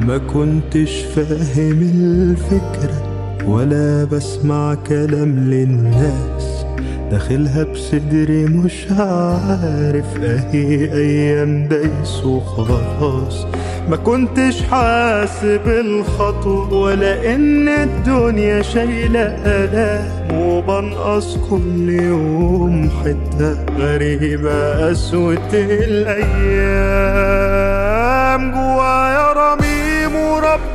ما كنتش فاهم الفكرة ولا بسمع كلام للناس. داخلها بصدري مش عارف أهي أيام دايس وخلاص ما كنتش حاسب الخطوة ولا إن الدنيا شايلة آلام. وبنقص كل يوم حتة غريبة قسوة الأيام.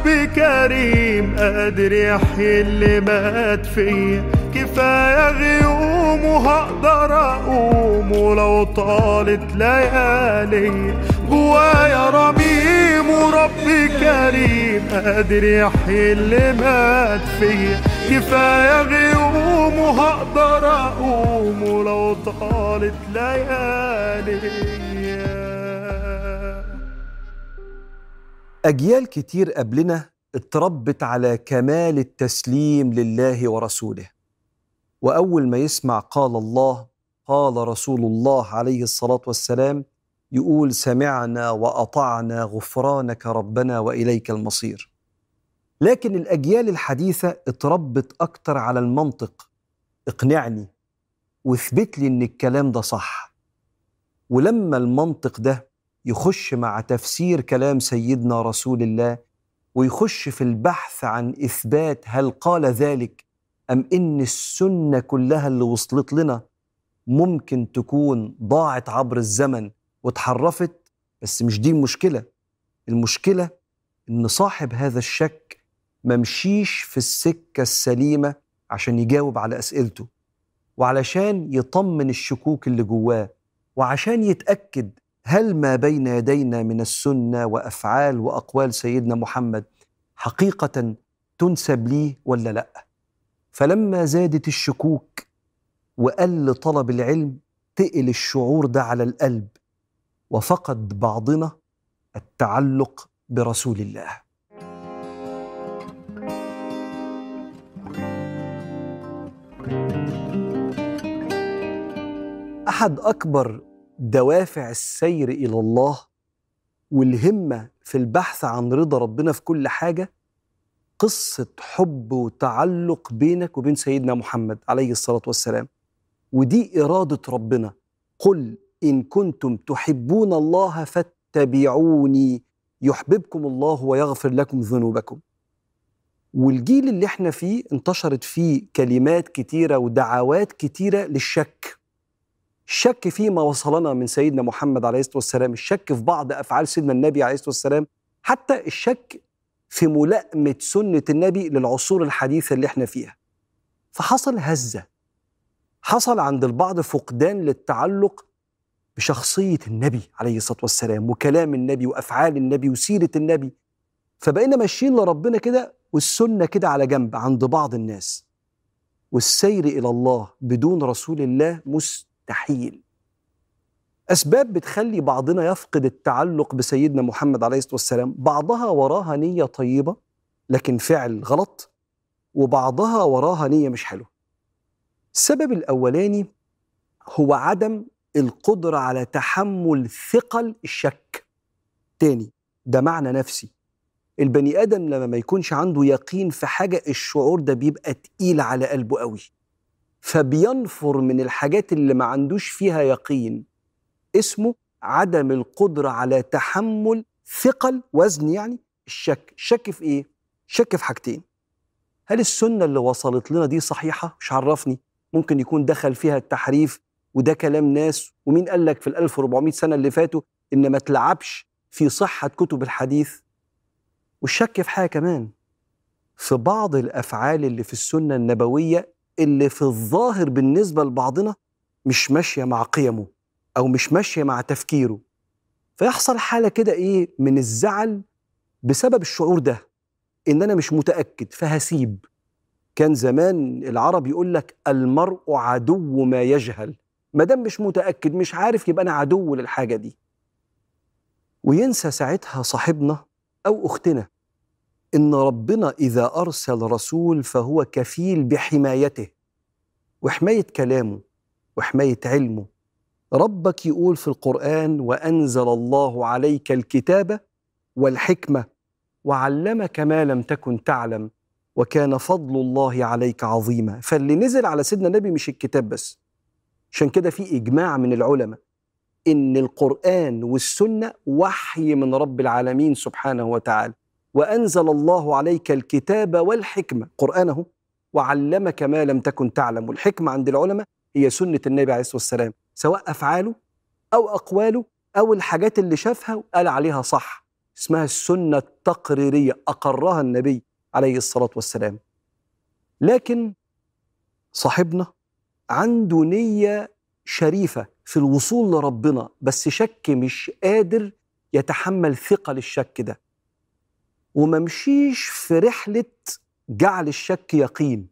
ورب كريم قادر يحيي اللي مات فيا كفاية غيوم وهقدر أقوم ولو طالت ليالي. جوايا رميم ورب كريم قادر يحيي اللي مات فيا كفاية غيوم وهقدر أقوم ولو طالت ليالي. أجيال كتير قبلنا اتربت على كمال التسليم لله ورسوله. وأول ما يسمع قال الله قال رسول الله عليه الصلاة والسلام يقول سمعنا وأطعنا غفرانك ربنا وإليك المصير. لكن الأجيال الحديثة اتربت أكتر على المنطق اقنعني واثبت لي إن الكلام ده صح. ولما المنطق ده يخش مع تفسير كلام سيدنا رسول الله ويخش في البحث عن إثبات هل قال ذلك أم إن السنة كلها اللي وصلت لنا ممكن تكون ضاعت عبر الزمن واتحرفت بس مش دي المشكلة. المشكلة إن صاحب هذا الشك ممشيش في السكة السليمة عشان يجاوب على أسئلته وعلشان يطمن الشكوك اللي جواه وعشان يتأكد هل ما بين يدينا من السنة وأفعال وأقوال سيدنا محمد حقيقة تنسب ليه ولا لا؟ فلما زادت الشكوك وقل طلب العلم تقل الشعور ده على القلب وفقد بعضنا التعلق برسول الله. أحد أكبر دوافع السير إلى الله والهمة في البحث عن رضا ربنا في كل حاجة قصة حب وتعلق بينك وبين سيدنا محمد عليه الصلاة والسلام. ودي إرادة ربنا. قل إن كنتم تحبون الله فاتبعوني يحببكم الله ويغفر لكم ذنوبكم. والجيل اللي إحنا فيه انتشرت فيه كلمات كتيرة ودعوات كتيرة للشك. الشك فيما وصلنا من سيدنا محمد عليه الصلاة والسلام الشك في بعض أفعال سيدنا النبي عليه الصلاة والسلام حتى الشك في ملائمة سنة النبي للعصور الحديثة اللي إحنا فيها. فحصل هزة. حصل عند البعض فقدان للتعلق بشخصية النبي عليه الصلاة والسلام وكلام النبي وأفعال النبي وسيرة النبي. فبقينا ماشيين لربنا كده والسنة كده على جنب عند بعض الناس. والسير إلى الله بدون رسول الله مستحيل أسباب بتخلي بعضنا يفقد التعلق بسيدنا محمد عليه الصلاة والسلام. بعضها وراها نية طيبة لكن فعل غلط وبعضها وراها نية مش حلوة. السبب الأولاني هو عدم القدرة على تحمل ثقل الشك. تاني ده معنى نفسي. البني آدم لما ما يكونش عنده يقين في حاجة الشعور ده بيبقى تقيل على قلبه قوي. فبينفر من الحاجات اللي ما عندوش فيها يقين اسمه عدم القدرة على تحمل ثقل وزن يعني الشك. الشك في إيه؟ شك في حاجتين. هل السنة اللي وصلت لنا دي صحيحة؟ مش عرفني. ممكن يكون دخل فيها التحريف وده كلام ناس ومين قال لك في ال 1400 سنة اللي فاتوا إن ما تلعبش في صحة كتب الحديث؟ والشك في حاجة كمان. في بعض الأفعال اللي في السنة النبوية اللي في الظاهر بالنسبة لبعضنا مش ماشية مع قيمه أو مش ماشية مع تفكيره. فيحصل حالة كده إيه من الزعل بسبب الشعور ده إن أنا مش متأكد فهسيب. كان زمان العرب يقول لك المرء عدو ما يجهل. ما دام مش متأكد مش عارف يبقى أنا عدو للحاجة دي. وينسى ساعتها صاحبنا أو أختنا. إن ربنا إذا أرسل رسول فهو كفيل بحمايته وحماية كلامه وحماية علمه. ربك يقول في القرآن وأنزل الله عليك الكتاب والحكمة وعلمك ما لم تكن تعلم وكان فضل الله عليك عظيما. فاللي نزل على سيدنا النبي مش الكتاب بس عشان كده في إجماع من العلماء إن القرآن والسنة وحي من رب العالمين سبحانه وتعالى. وأنزل الله عليك الكتاب والحكمة. قرآنه وعلمك ما لم تكن تعلم. والحكمة عند العلماء هي سنة النبي عليه الصلاة والسلام سواء أفعاله أو أقواله أو الحاجات اللي شافها وقال عليها صح. اسمها السنة التقريرية أقرها النبي عليه الصلاة والسلام. لكن صاحبنا عنده نية شريفة في الوصول لربنا بس شك مش قادر يتحمل ثقل الشك ده. وممشيش في رحلة جعل الشك يقين.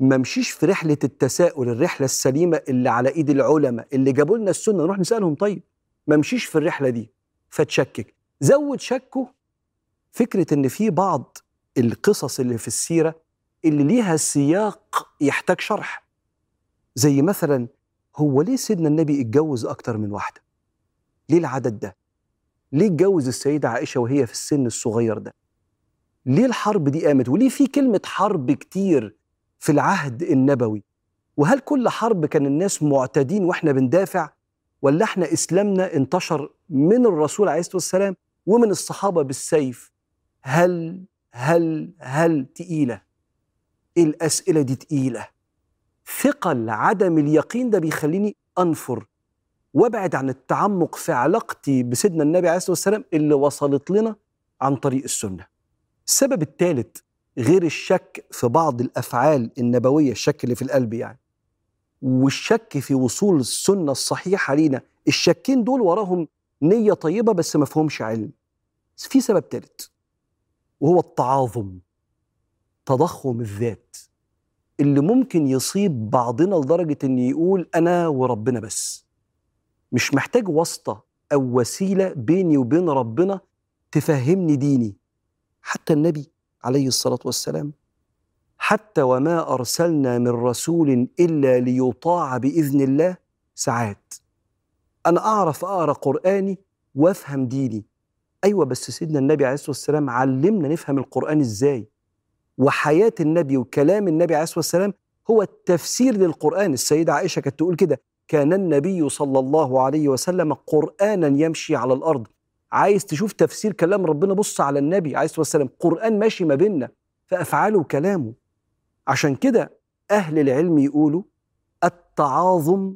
ممشيش في رحلة التساؤل الرحلة السليمة اللي على إيد العلماء اللي جابوا لنا السنة نروح نسألهم طيب ممشيش في الرحلة دي فتشكك. زود شكه فكرة إن في بعض القصص اللي في السيرة اللي ليها سياق يحتاج شرح. زي مثلا هو ليه سيدنا النبي اتجوز أكتر من واحدة؟ ليه العدد ده؟ ليه اتجوز السيدة عائشة وهي في السن الصغير ده؟ ليه الحرب دي قامت؟ وليه في كلمة حرب كتير في العهد النبوي؟ وهل كل حرب كان الناس معتدين وإحنا بندافع؟ ولا إحنا إسلامنا انتشر من الرسول عليه الصلاة والسلام ومن الصحابة بالسيف؟ هل هل هل تقيلة؟ الأسئلة دي تقيلة؟ ثقل عدم اليقين ده بيخليني أنفر وابعد عن التعمق في علاقتي بسيدنا النبي عليه الصلاة والسلام اللي وصلت لنا عن طريق السنة. السبب الثالث غير الشك في بعض الأفعال النبوية الشك اللي في القلب يعني والشك في وصول السنة الصحيحة لينا الشكين دول وراهم نية طيبة بس ما فيهمش علم. في سبب ثالث وهو التعاظم تضخم الذات اللي ممكن يصيب بعضنا لدرجة إن يقول أنا وربنا بس مش محتاج واسطة أو وسيلة بيني وبين ربنا تفهمني ديني. حتى النبي عليه الصلاة والسلام حتى وما أرسلنا من رسول إلا ليطاع بإذن الله ساعات. أنا أعرف أقرأ قرآني وأفهم ديني. أيوة بس سيدنا النبي عليه الصلاة والسلام علمنا نفهم القرآن إزاي. وحياة النبي وكلام النبي عليه الصلاة والسلام هو التفسير للقرآن. السيدة عائشة كانت تقول كده كان النبي صلى الله عليه وسلم قرآنا يمشي على الأرض. عايز تشوف تفسير كلام ربنا بص على النبي عليه الصلاة والسلام قرآن ماشي ما بيننا في أفعاله وكلامه عشان كده أهل العلم يقولوا التعاظم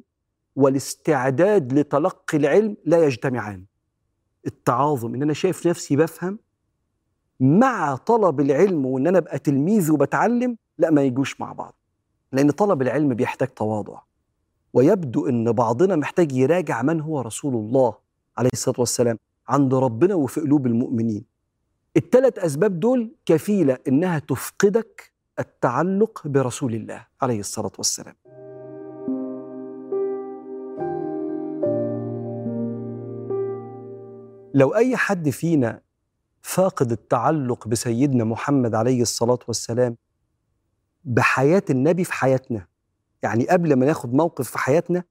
والاستعداد لتلقي العلم لا يجتمعان. التعاظم إن أنا شايف نفسي بفهم مع طلب العلم وإن أنا أبقى تلميذ وبتعلم لا ما يجوش مع بعض. لأن طلب العلم بيحتاج تواضع. ويبدو إن بعضنا محتاج يراجع من هو رسول الله عليه الصلاة والسلام عند ربنا وفي قلوب المؤمنين. الثلاث أسباب دول كفيلة إنها تفقدك التعلق برسول الله عليه الصلاة والسلام. لو أي حد فينا فاقد التعلق بسيدنا محمد عليه الصلاة والسلام بحياة النبي في حياتنا يعني قبل ما ناخد موقف في حياتنا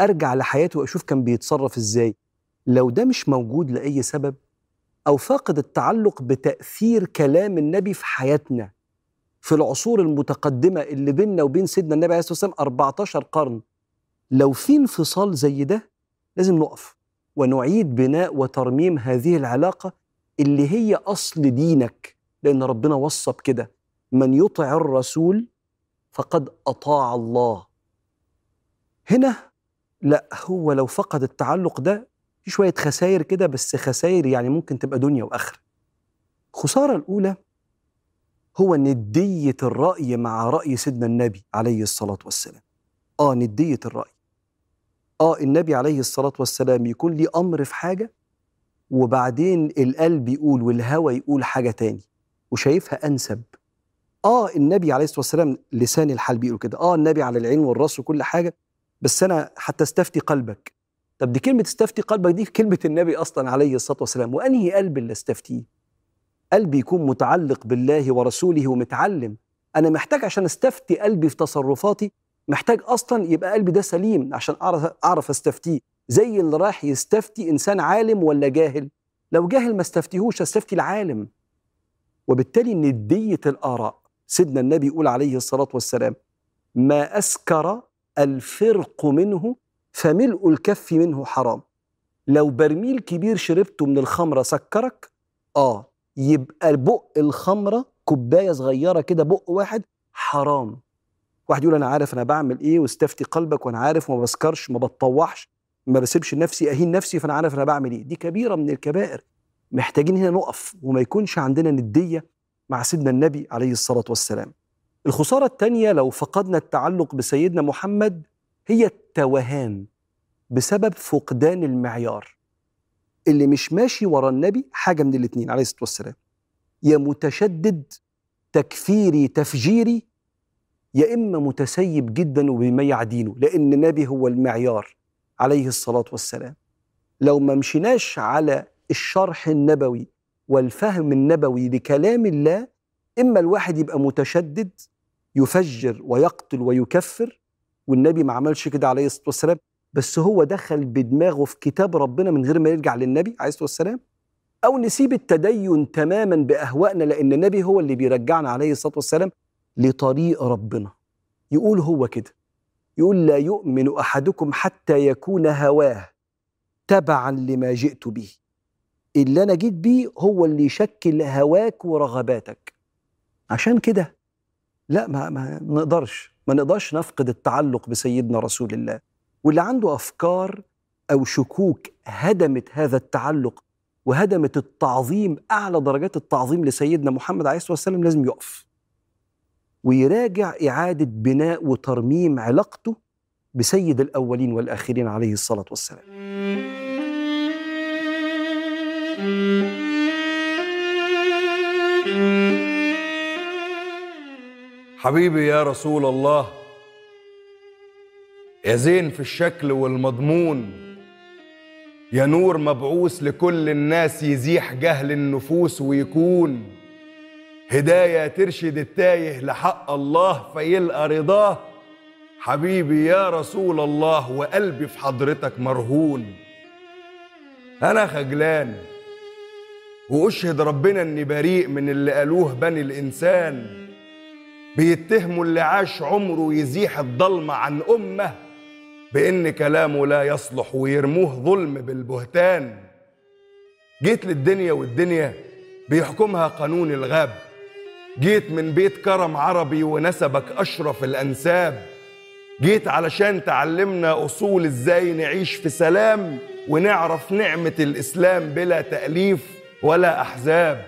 أرجع لحياته وأشوف كان بيتصرف إزاي. لو ده مش موجود لأي سبب أو فاقد التعلق بتأثير كلام النبي في حياتنا في العصور المتقدمة اللي بيننا وبين سيدنا النبي عليه الصلاة والسلام 14 قرن لو في انفصال زي ده لازم نقف ونعيد بناء وترميم هذه العلاقة اللي هي أصل دينك لأن ربنا وصى بكده من يطع الرسول فقد أطاع الله. هنا لا هو لو فقد التعلق ده في شوية خسائر كده بس خسائر يعني ممكن تبقى دنيا وآخرة. الخسارة الأولى هو ندية الرأي مع رأي سيدنا النبي عليه الصلاة والسلام. آه ندية الرأي. آه النبي عليه الصلاة والسلام يكون لي أمر في حاجة وبعدين القلب يقول والهوى يقول حاجة تاني وشايفها أنسب. آه النبي عليه الصلاة والسلام لسان الحال بيقول كده. آه النبي على العين والرأس وكل حاجة بس أنا حتى استفتي قلبك. طب دي كلمة استفتي قلبك دي كلمة النبي أصلا عليه الصلاة والسلام. وأنهي قلب اللي استفتيه؟ قلبي يكون متعلق بالله ورسوله ومتعلم. أنا محتاج عشان استفتي قلبي في تصرفاتي محتاج أصلا يبقى قلبي ده سليم عشان أعرف أعرف استفتيه. زي اللي رايح يستفتي إنسان عالم ولا جاهل؟ لو جاهل ما استفتيهوش استفتي العالم. وبالتالي ندية الآراء. سيدنا النبي يقول عليه الصلاة والسلام ما أسكر الفرق منه فملء الكف منه حرام. لو برميل كبير شربته من الخمرة سكرك آه يبقى بق الخمرة كوباية صغيرة كده بق واحد حرام. واحد يقول أنا عارف أنا بعمل إيه واستفتي قلبك وأنا عارف وما بسكرش ما بتطوحش ما بسيبش نفسي أهين نفسي فأنا عارف أنا بعمل إيه. دي كبيرة من الكبائر. محتاجين هنا نقف وما يكونش عندنا ندية مع سيدنا النبي عليه الصلاة والسلام. الخسارة التانية لو فقدنا التعلق بسيدنا محمد هي التوهان بسبب فقدان المعيار. اللي مش ماشي ورا النبي حاجة من الاتنين عليه الصلاة والسلام. يا متشدد تكفيري تفجيري يا إما متسيب جدا وبيميع دينه لأن النبي هو المعيار عليه الصلاة والسلام. لو ما مشيناش على الشرح النبوي والفهم النبوي لكلام الله إما الواحد يبقى متشدد يفجر ويقتل ويكفر والنبي ما عملش كده عليه الصلاة والسلام بس هو دخل بدماغه في كتاب ربنا من غير ما يرجع للنبي عليه الصلاة والسلام أو نسيب التدين تماما بأهوائنا لأن النبي هو اللي بيرجعنا عليه الصلاة والسلام لطريق ربنا. يقول هو كده. يقول لا يؤمن أحدكم حتى يكون هواه تبعا لما جئت به. اللي أنا جيت بيه هو اللي يشكل هواك ورغباتك. عشان كده لا ما, ما نقدرش ما نقدرش نفقد التعلق بسيدنا رسول الله. واللي عنده أفكار أو شكوك هدمت هذا التعلق وهدمت التعظيم أعلى درجات التعظيم لسيدنا محمد عليه الصلاة والسلام لازم يقف. ويراجع إعادة بناء وترميم علاقته بسيد الأولين والآخرين عليه الصلاة والسلام. حبيبي يا رسول الله يا زين في الشكل والمضمون يا نور مبعوث لكل الناس يزيح جهل النفوس ويكون هداية ترشد التايه لحق الله فيلقى رضاه. حبيبي يا رسول الله وقلبي في حضرتك مرهون. أنا خجلان وأشهد ربنا إني بريء من اللي قالوه بني الإنسان. بيتهموا اللي عاش عمره يزيح الضلمة عن أمة بإن كلامه لا يصلح ويرموه ظلم بالبهتان. جيت للدنيا والدنيا بيحكمها قانون الغاب. جيت من بيت كرم عربي ونسبك أشرف الأنساب. جيت علشان تعلمنا أصول إزاي نعيش في سلام ونعرف نعمة الإسلام بلا تأليف. ولا أحزاب.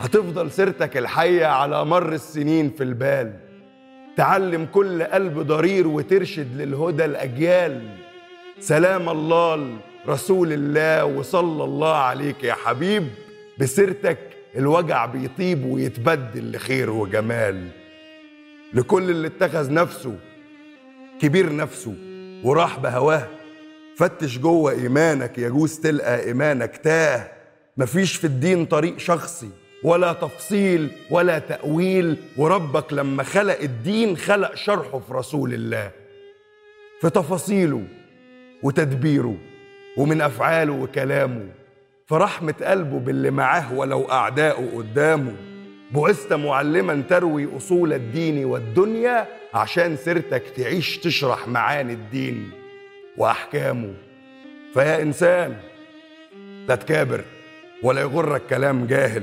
هتفضل سيرتك الحية على مر السنين في البال. تعلم كل قلب ضرير وترشد للهدى الأجيال. سلام الله رسول الله وصلى الله عليك يا حبيب. بسيرتك الوجع بيطيب ويتبدل لخير وجمال. لكل اللي اتخذ نفسه كبير نفسه وراح بهواه. فتش جوه إيمانك يجوز تلقى إيمانك تاه. مفيش في الدين طريق شخصي ولا تفصيل ولا تأويل. وربك لما خلق الدين خلق شرحه في رسول الله في تفاصيله وتدبيره ومن أفعاله وكلامه. في رحمة قلبه باللي معاه ولو أعداؤه قدامه. بعثت معلما تروي أصول الدين والدنيا عشان سيرتك تعيش تشرح معاني الدين وأحكامه. فيا إنسان لا تكابر. ولا يغرك كلام جاهل.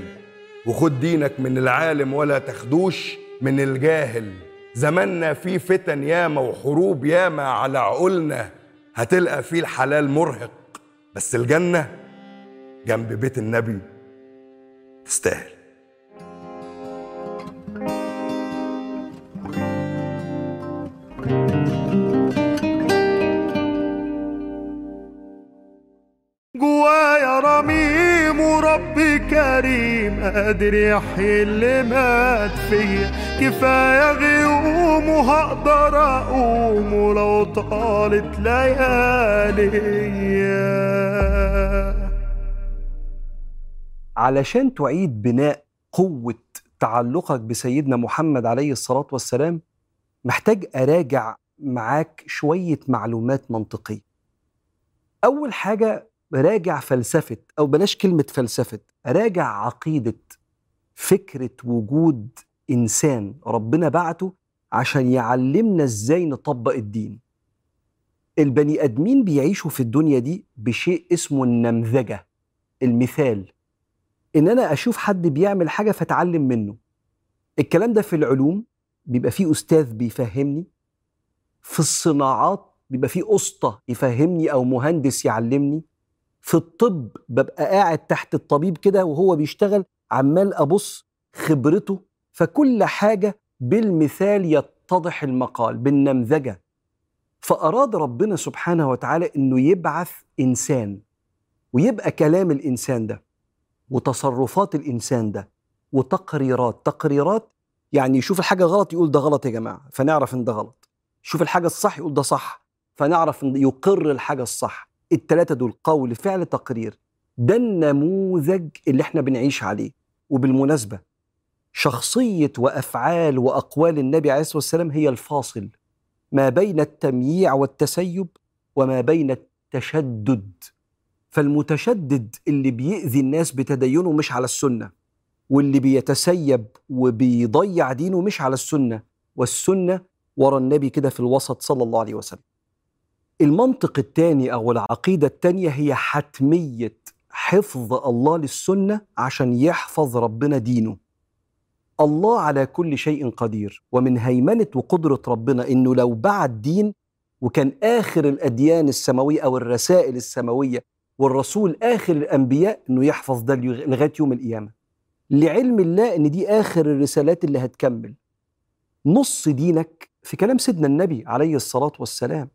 وخد دينك من العالم ولا تخدوش من الجاهل. زماننا فيه فتن ياما وحروب ياما على عقولنا هتلقى فيه الحلال مرهق. بس الجنة جنب بيت النبي تستاهل. كريم قادر يحيي اللي مات فيا كفاية غيوم وهقدر أقوم ولو طالت لياليا علشان تعيد بناء قوة تعلقك بسيدنا محمد عليه الصلاة والسلام محتاج أراجع معاك شوية معلومات منطقية. أول حاجة راجع فلسفة أو بلاش كلمة فلسفة. راجع عقيدة فكرة وجود إنسان ربنا بعته عشان يعلمنا إزاي نطبق الدين. البني آدمين بيعيشوا في الدنيا دي بشيء اسمه النمذجة المثال. إن أنا أشوف حد بيعمل حاجة فأتعلم منه. الكلام ده في العلوم بيبقى فيه أستاذ بيفهمني في الصناعات بيبقى فيه اسطى يفهمني أو مهندس يعلمني. في الطب ببقى قاعد تحت الطبيب كده وهو بيشتغل عمال أبص خبرته فكل حاجة بالمثال يتضح المقال بالنمذجة. فأراد ربنا سبحانه وتعالى إنه يبعث إنسان ويبقى كلام الإنسان ده وتصرفات الإنسان ده وتقريرات. تقريرات يعني يشوف الحاجة غلط يقول ده غلط يا جماعة فنعرف إن ده غلط. يشوف الحاجة الصح يقول ده صح فنعرف إن يقر الحاجة الصح. التلاتة دول قول فعل تقرير ده النموذج اللي إحنا بنعيش عليه. وبالمناسبة شخصية وأفعال وأقوال النبي عليه الصلاة والسلام هي الفاصل ما بين التمييع والتسيب وما بين التشدد. فالمتشدد اللي بيأذي الناس بتدينه مش على السنة واللي بيتسيب وبيضيع دينه مش على السنة. والسنة ورا النبي كده في الوسط صلى الله عليه وسلم. المنطق الثاني أو العقيدة الثانية هي حتمية حفظ الله للسنة عشان يحفظ ربنا دينه. الله على كل شيء قدير ومن هيمنة وقدرة ربنا إنه لو بعت دين وكان آخر الأديان السماوية أو الرسائل السماوية والرسول آخر الأنبياء إنه يحفظ ده لغاية يوم القيامة. لعلم الله إن دي آخر الرسالات اللي هتكمل. نص دينك في كلام سيدنا النبي عليه الصلاة والسلام.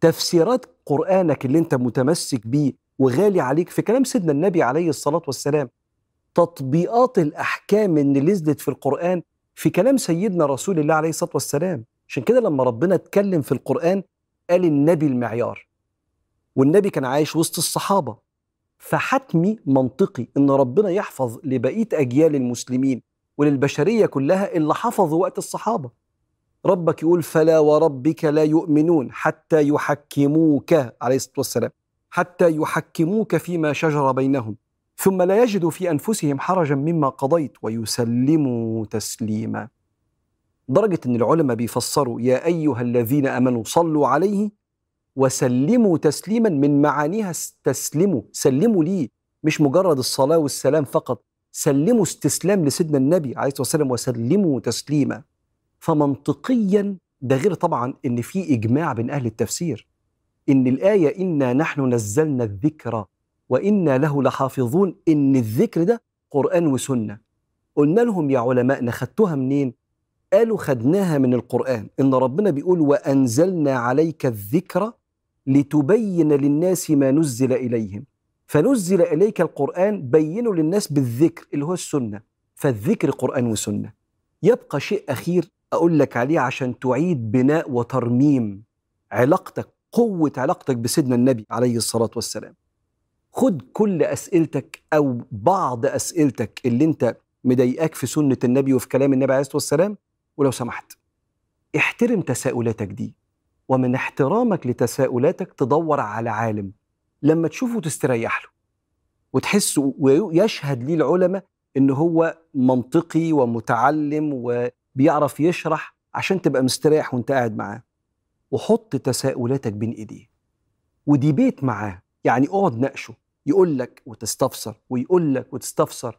تفسيرات قرآنك اللي انت متمسك بيه وغالي عليك في كلام سيدنا النبي عليه الصلاة والسلام تطبيقات الأحكام اللي نزلت في القرآن في كلام سيدنا رسول الله عليه الصلاة والسلام. عشان كده لما ربنا اتكلم في القرآن قال النبي المعيار والنبي كان عايش وسط الصحابة. فحتمي منطقي إن ربنا يحفظ لبقية أجيال المسلمين وللبشرية كلها اللي حفظوا وقت الصحابة. ربك يقول فلا وربك لا يؤمنون حتى يحكموك عليه الصلاة والسلام حتى يحكموك فيما شجر بينهم ثم لا يجدوا في أنفسهم حرجا مما قضيت ويسلموا تسليما. درجة إن العلماء بيفسروا يا أيها الذين آمنوا صلوا عليه وسلموا تسليما من معانيها استسلموا سلموا ليه؟ مش مجرد الصلاة والسلام فقط سلموا استسلام لسيدنا النبي عليه الصلاة والسلام وسلموا تسليما. فمنطقيا ده غير طبعا إن في إجماع بين أهل التفسير. إن الآية إنا نحن نزلنا الذكر وإنا له لحافظون إن الذكر ده قرآن وسنة. قلنا لهم يا علماء خدتوها منين؟ قالوا خدناها من القرآن. إن ربنا بيقول وأنزلنا عليك الذكر لتبين للناس ما نزل إليهم. فنزل إليك القرآن بينه للناس بالذكر اللي هو السنة. فالذكر قرآن وسنة. يبقى شيء أخير أقول لك عليه عشان تعيد بناء وترميم علاقتك قوة علاقتك بسيدنا النبي عليه الصلاة والسلام. خد كل أسئلتك أو بعض أسئلتك اللي أنت مضايقاك في سنة النبي وفي كلام النبي عليه الصلاة والسلام ولو سمحت. احترم تساؤلاتك دي ومن احترامك لتساؤلاتك تدور على عالم لما تشوفه تستريح له وتحس ويشهد ليه العلماء إن هو منطقي ومتعلم وبيعرف يشرح عشان تبقى مستريح وانت قاعد معاه. وحط تساؤلاتك بين إيديه. وديبيت معاه. يعني اقعد ناقشه. يقول لك وتستفسر ويقول لك وتستفسر.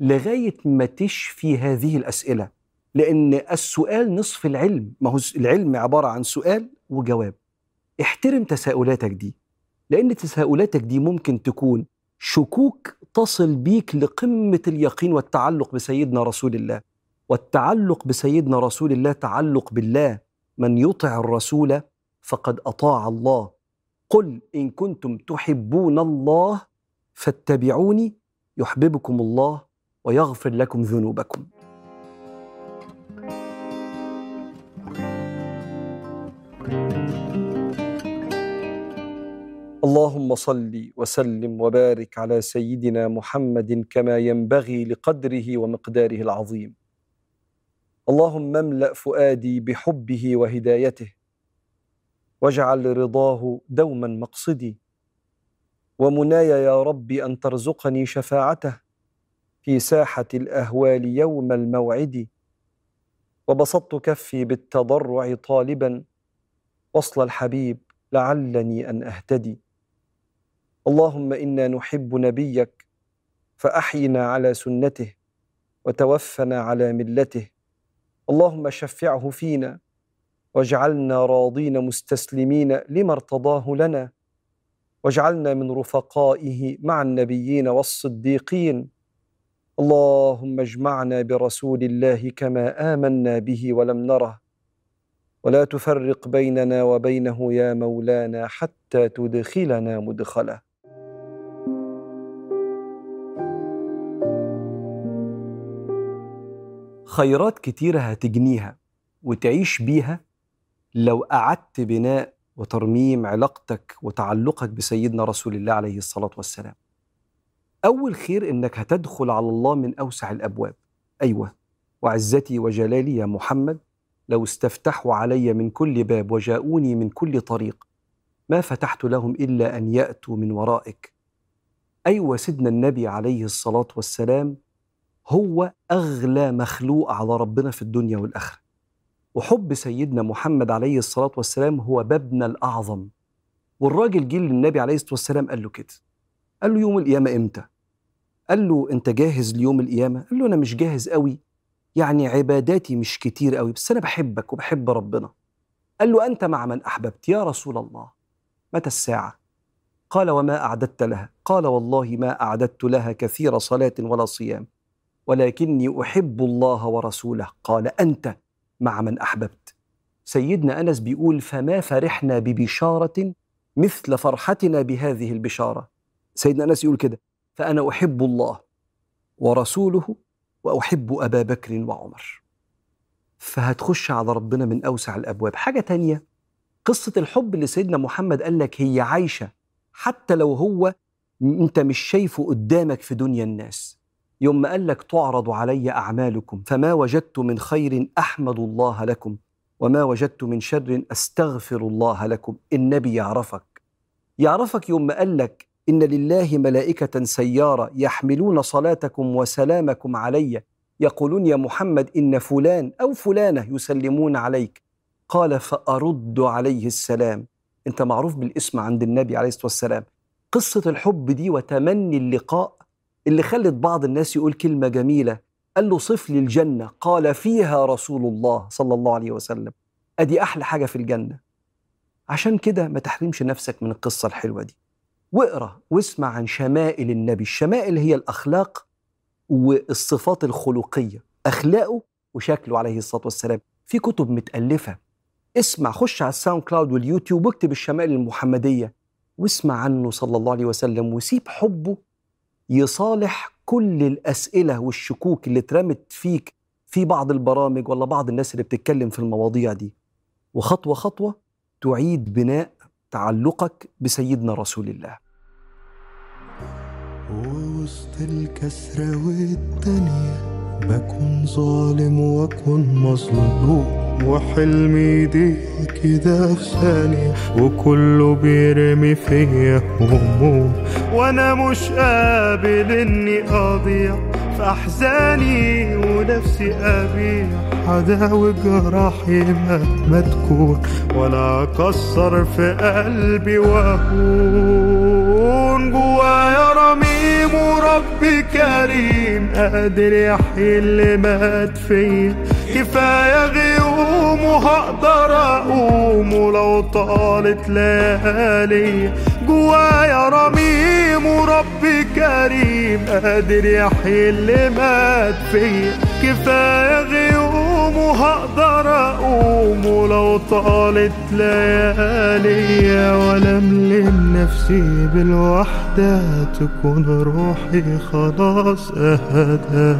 لغاية ما تشفي هذه الأسئلة. لأن السؤال نصف العلم. ما هو العلم عبارة عن سؤال وجواب. احترم تساؤلاتك دي. لأن تساؤلاتك دي ممكن تكون شكوك تصل بيك لقمة اليقين والتعلق بسيدنا رسول الله. والتعلق بسيدنا رسول الله تعلق بالله من يطع الرسول فقد أطاع الله. قل إن كنتم تحبون الله فاتبعوني يحببكم الله ويغفر لكم ذنوبكم. اللهم صل وسلم وبارك على سيدنا محمد كما ينبغي لقدره ومقداره العظيم. اللهم املأ فؤادي بحبه وهدايته واجعل رضاه دوما مقصدي. ومناي يا رب أن ترزقني شفاعته في ساحة الأهوال يوم الموعد. وبسطت كفي بالتضرع طالبا وصل الحبيب لعلني أن أهتدي. اللهم إنا نحب نبيك فأحينا على سنته وتوفنا على ملته. اللهم شفعه فينا واجعلنا راضين مستسلمين لما ارتضاه لنا. واجعلنا من رفقائه مع النبيين والصديقين. اللهم اجمعنا برسول الله كما آمنا به ولم نره. ولا تفرق بيننا وبينه يا مولانا حتى تدخلنا مدخله. خيرات كتيره هتجنيها وتعيش بيها لو أعدت بناء وترميم علاقتك وتعلقك بسيدنا رسول الله عليه الصلاة والسلام. أول خير إنك هتدخل على الله من أوسع الأبواب. أيوة وعزتي وجلالي يا محمد لو استفتحوا علي من كل باب وجاءوني من كل طريق ما فتحت لهم إلا أن يأتوا من ورائك. أيوة سيدنا النبي عليه الصلاة والسلام هو أغلى مخلوق على ربنا في الدنيا والآخرة وحب سيدنا محمد عليه الصلاة والسلام هو بابنا الأعظم والراجل جه للنبي عليه الصلاة والسلام قال له كده قال له يوم القيامة إمتى؟ قال له أنت جاهز ليوم القيامة؟ قال له أنا مش جاهز قوي يعني عباداتي مش كتير قوي بس أنا بحبك وبحب ربنا قال له أنت مع من أحببت يا رسول الله متى الساعة؟ قال وما أعددت لها؟ قال والله ما أعددت لها كثير صلاة ولا صيام ولكني أحب الله ورسوله. قال أنت مع من أحببت. سيدنا أنس بيقول فما فرحنا ببشارة مثل فرحتنا بهذه البشارة. سيدنا أنس يقول كده فأنا أحب الله ورسوله وأحب أبا بكر وعمر. فهتخش على ربنا من أوسع الأبواب. حاجة تانية قصة الحب اللي سيدنا محمد قال لك هي عايشة حتى لو هو أنت مش شايفه قدامك في دنيا الناس. يوم ما قال لك تعرض علي أعمالكم فما وجدت من خير أحمد الله لكم وما وجدت من شر أستغفر الله لكم النبي يعرفك. يعرفك يوم ما قال لك إن لله ملائكة سيارة يحملون صلاتكم وسلامكم علي. يقولون يا محمد إن فلان أو فلانة يسلمون عليك. قال فأرد عليه السلام. أنت معروف بالاسم عند النبي عليه الصلاة والسلام. قصة الحب دي وتمني اللقاء اللي خلت بعض الناس يقول كلمة جميلة. قال له صف لي الجنة. قال فيها رسول الله صلى الله عليه وسلم. أدي أحلى حاجة في الجنة. عشان كده ما تحرمش نفسك من القصة الحلوة دي. واقرأ واسمع عن شمائل النبي. الشمائل هي الأخلاق والصفات الخلقية. أخلاقه وشكله عليه الصلاة والسلام. في كتب متألفة. اسمع خش على ال SoundCloud وال YouTube واكتب الشمائل المحمدية. واسمع عنه صلى الله عليه وسلم وسيب حبه يصالح كل الأسئلة والشكوك اللي اترمت فيك في بعض البرامج ولا بعض الناس اللي بتتكلم في المواضيع دي. وخطوة خطوة تعيد بناء تعلقك بسيدنا رسول الله. ووسط الكسرة والدنيا بكون ظالم واكون مظلوم وحلمي دي كده في ثانية وكله بيرمي فيا هموم. وأنا مش قابل إني أضيع. في أحزاني ونفسي ابيع عداوي جراحي مهما تكون ولا اكسر في قلبي واهون جوايا رميم وربي كريم قادر يحيي اللي مات فيا كفاية غيوم وهقدر أقوم ولو طالت ليالي. جوايا رميم وربي كريم قادر يحيي اللي مات فيا كفاية غيوم وهقدر أقوم. ولو طالت ليالي ولا املم نفسي بالوحدة تكون روحي خلاص أهدى.